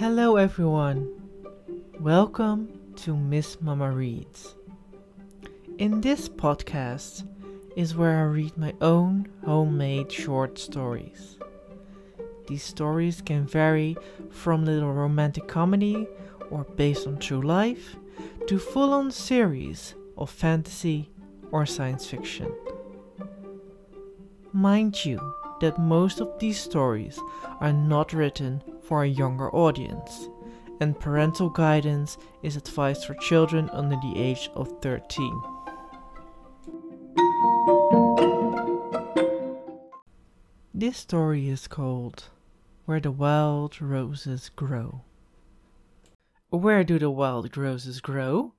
Hello, everyone. Welcome to Miss Mama Reads. In this podcast is where I read my own homemade short stories. These stories can vary from little romantic comedy or based on true life to full on series of fantasy or science fiction. Mind you, that most of these stories are not written for a younger audience, and parental guidance is advised for children under the age of 13. This story is called Where the Wild Roses Grow. Where do the wild roses grow?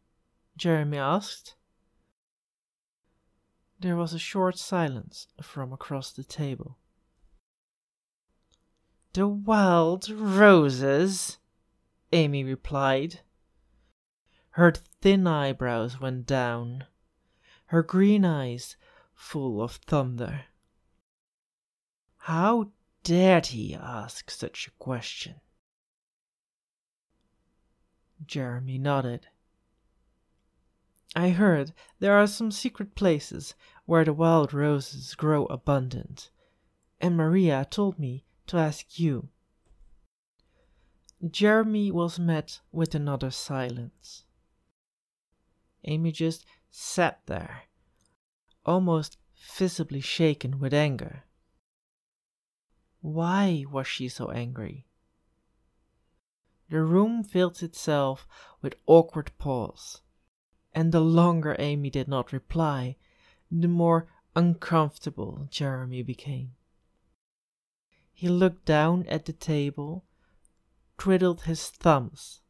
Jeremy asked. There was a short silence from across the table. The wild roses, Amy replied. Her thin eyebrows went down, her green eyes full of thunder. How dared he ask such a question? Jeremy nodded. I heard there are some secret places where the wild roses grow abundant, and Maria told me to ask you. Jeremy was met with another silence. Amy just sat there, almost visibly shaken with anger. Why was she so angry? The room filled itself with awkward pause, and the longer Amy did not reply, the more uncomfortable Jeremy became. He looked down at the table, twiddled his thumbs.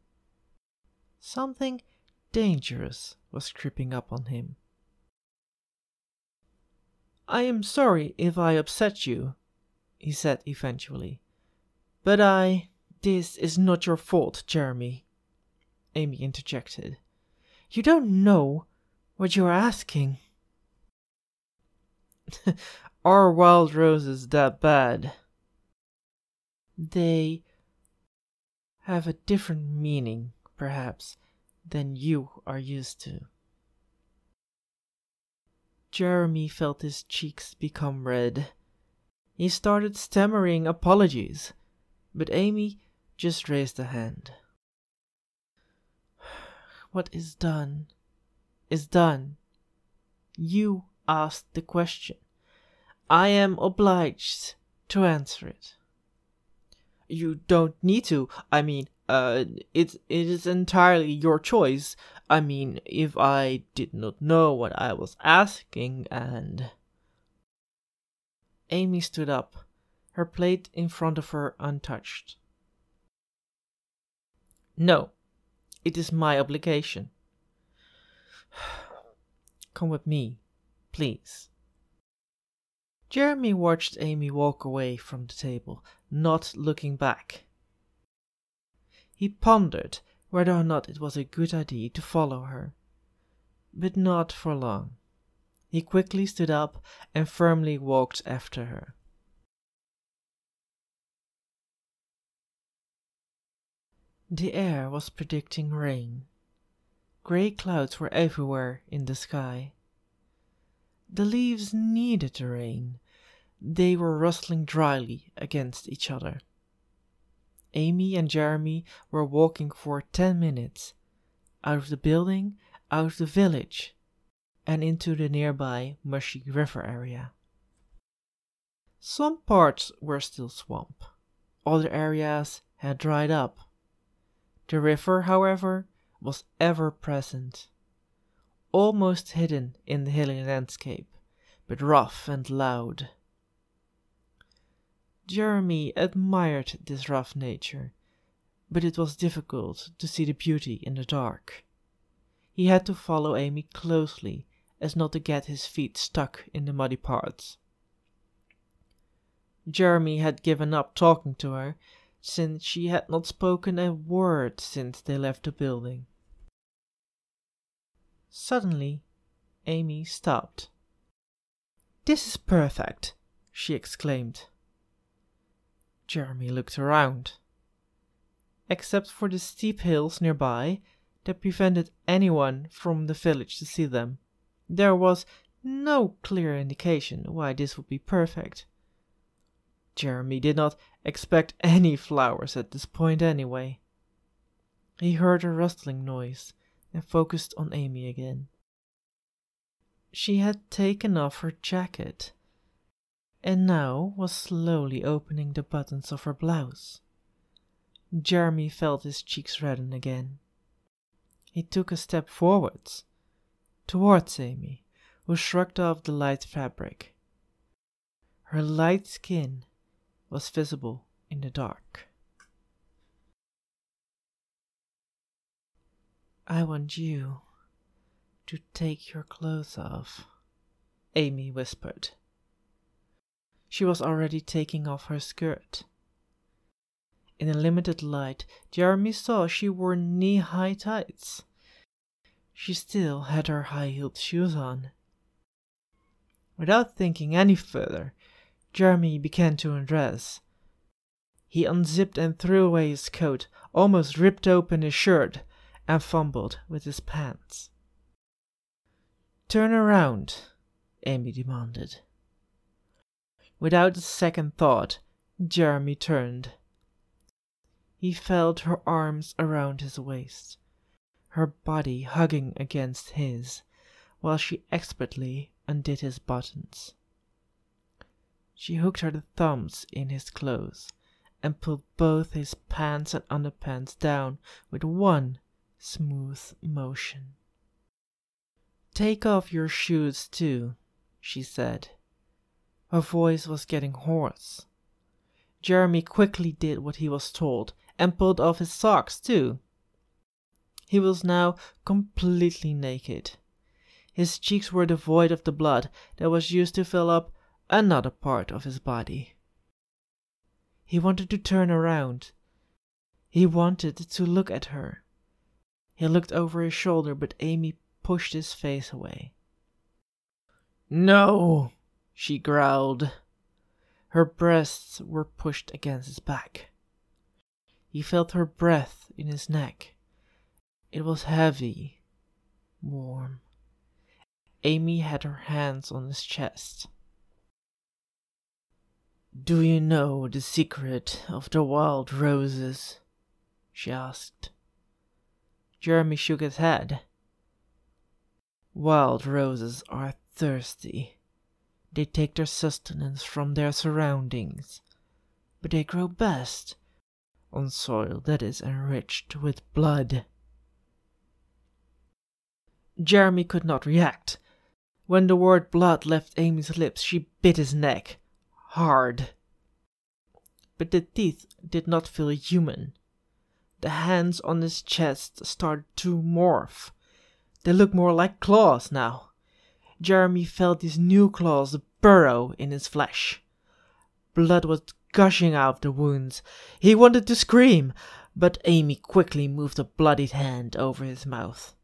Something dangerous was creeping up on him. I am sorry if I upset you, he said eventually. But I. This is not your fault, Jeremy, Amy interjected. You don't know what you're asking. Are wild roses that bad? They have a different meaning, perhaps, than you are used to. Jeremy felt his cheeks become red. He started stammering apologies, but Amy just raised a hand. What is done is done. You asked the question. I am obliged to answer it you don't need to. I mean, uh, it, it is entirely your choice. I mean, if I did not know what I was asking and. Amy stood up, her plate in front of her untouched. No, it is my obligation. Come with me, please. Jeremy watched Amy walk away from the table, not looking back. He pondered whether or not it was a good idea to follow her, but not for long. He quickly stood up and firmly walked after her. The air was predicting rain. Grey clouds were everywhere in the sky. The leaves needed the rain. They were rustling dryly against each other. Amy and Jeremy were walking for ten minutes out of the building, out of the village, and into the nearby mushy river area. Some parts were still swamp, other areas had dried up. The river, however, was ever present almost hidden in the hilly landscape, but rough and loud. Jeremy admired this rough nature, but it was difficult to see the beauty in the dark. He had to follow Amy closely as not to get his feet stuck in the muddy parts. Jeremy had given up talking to her since she had not spoken a word since they left the building. Suddenly, Amy stopped. This is perfect, she exclaimed. Jeremy looked around. except for the steep hills nearby that prevented anyone from the village to see them. There was no clear indication why this would be perfect. Jeremy did not expect any flowers at this point anyway. He heard a rustling noise and focused on Amy again. She had taken off her jacket and now was slowly opening the buttons of her blouse. Jeremy felt his cheeks redden again. He took a step forwards, towards Amy, who shrugged off the light fabric. Her light skin was visible in the dark. I want you to take your clothes off, Amy whispered. She was already taking off her skirt. In the limited light, Jeremy saw she wore knee high tights. She still had her high heeled shoes on. Without thinking any further, Jeremy began to undress. He unzipped and threw away his coat, almost ripped open his shirt, and fumbled with his pants. Turn around, Amy demanded. Without a second thought, Jeremy turned. He felt her arms around his waist, her body hugging against his, while she expertly undid his buttons. She hooked her thumbs in his clothes and pulled both his pants and underpants down with one smooth motion. Take off your shoes too, she said. Her voice was getting hoarse. Jeremy quickly did what he was told and pulled off his socks too. He was now completely naked. His cheeks were devoid of the blood that was used to fill up another part of his body. He wanted to turn around. He wanted to look at her. He looked over his shoulder, but Amy pushed his face away. No, she growled. Her breasts were pushed against his back. He felt her breath in his neck. It was heavy, warm. Amy had her hands on his chest. Do you know the secret of the wild roses? she asked. Jeremy shook his head. Wild roses are thirsty. They take their sustenance from their surroundings, but they grow best on soil that is enriched with blood. Jeremy could not react. When the word blood left Amy's lips, she bit his neck hard. But the teeth did not feel human. The hands on his chest started to morph. They looked more like claws now. Jeremy felt his new claws burrow in his flesh. Blood was gushing out of the wounds. He wanted to scream, but Amy quickly moved a bloodied hand over his mouth.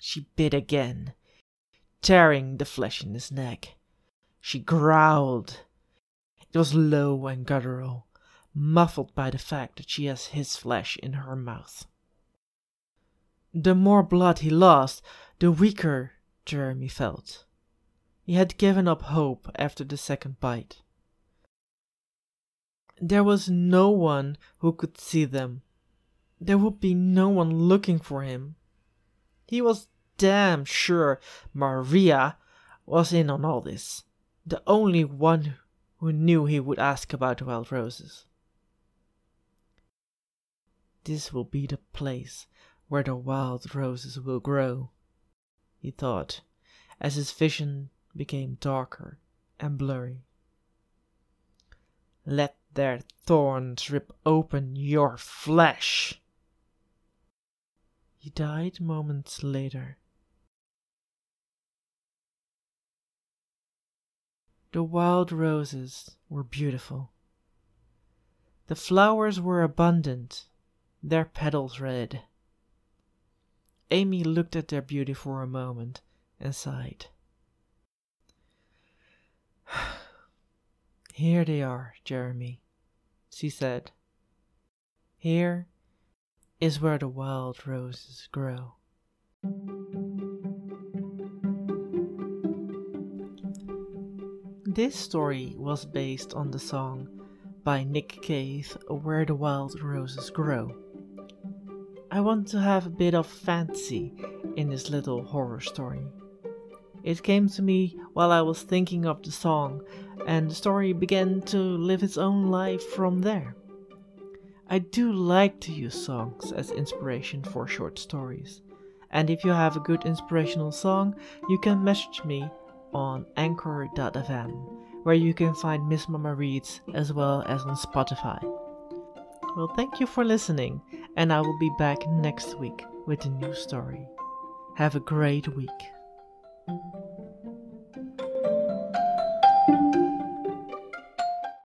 She bit again, tearing the flesh in his neck. She growled. It was low and guttural muffled by the fact that she has his flesh in her mouth. The more blood he lost, the weaker Jeremy felt. He had given up hope after the second bite. There was no one who could see them. There would be no one looking for him. He was damn sure Maria was in on all this, the only one who knew he would ask about wild roses. This will be the place where the wild roses will grow, he thought, as his vision became darker and blurry. Let their thorns rip open your flesh. He died moments later. The wild roses were beautiful. The flowers were abundant their petals red. Amy looked at their beauty for a moment and sighed. Here they are, Jeremy, she said. Here is where the wild roses grow. This story was based on the song by Nick Cave, Where the Wild Roses Grow. I want to have a bit of fantasy in this little horror story. It came to me while I was thinking of the song, and the story began to live its own life from there. I do like to use songs as inspiration for short stories, and if you have a good inspirational song, you can message me on anchor.fm, where you can find Miss Mama Reads as well as on Spotify. Well, thank you for listening, and I will be back next week with a new story. Have a great week.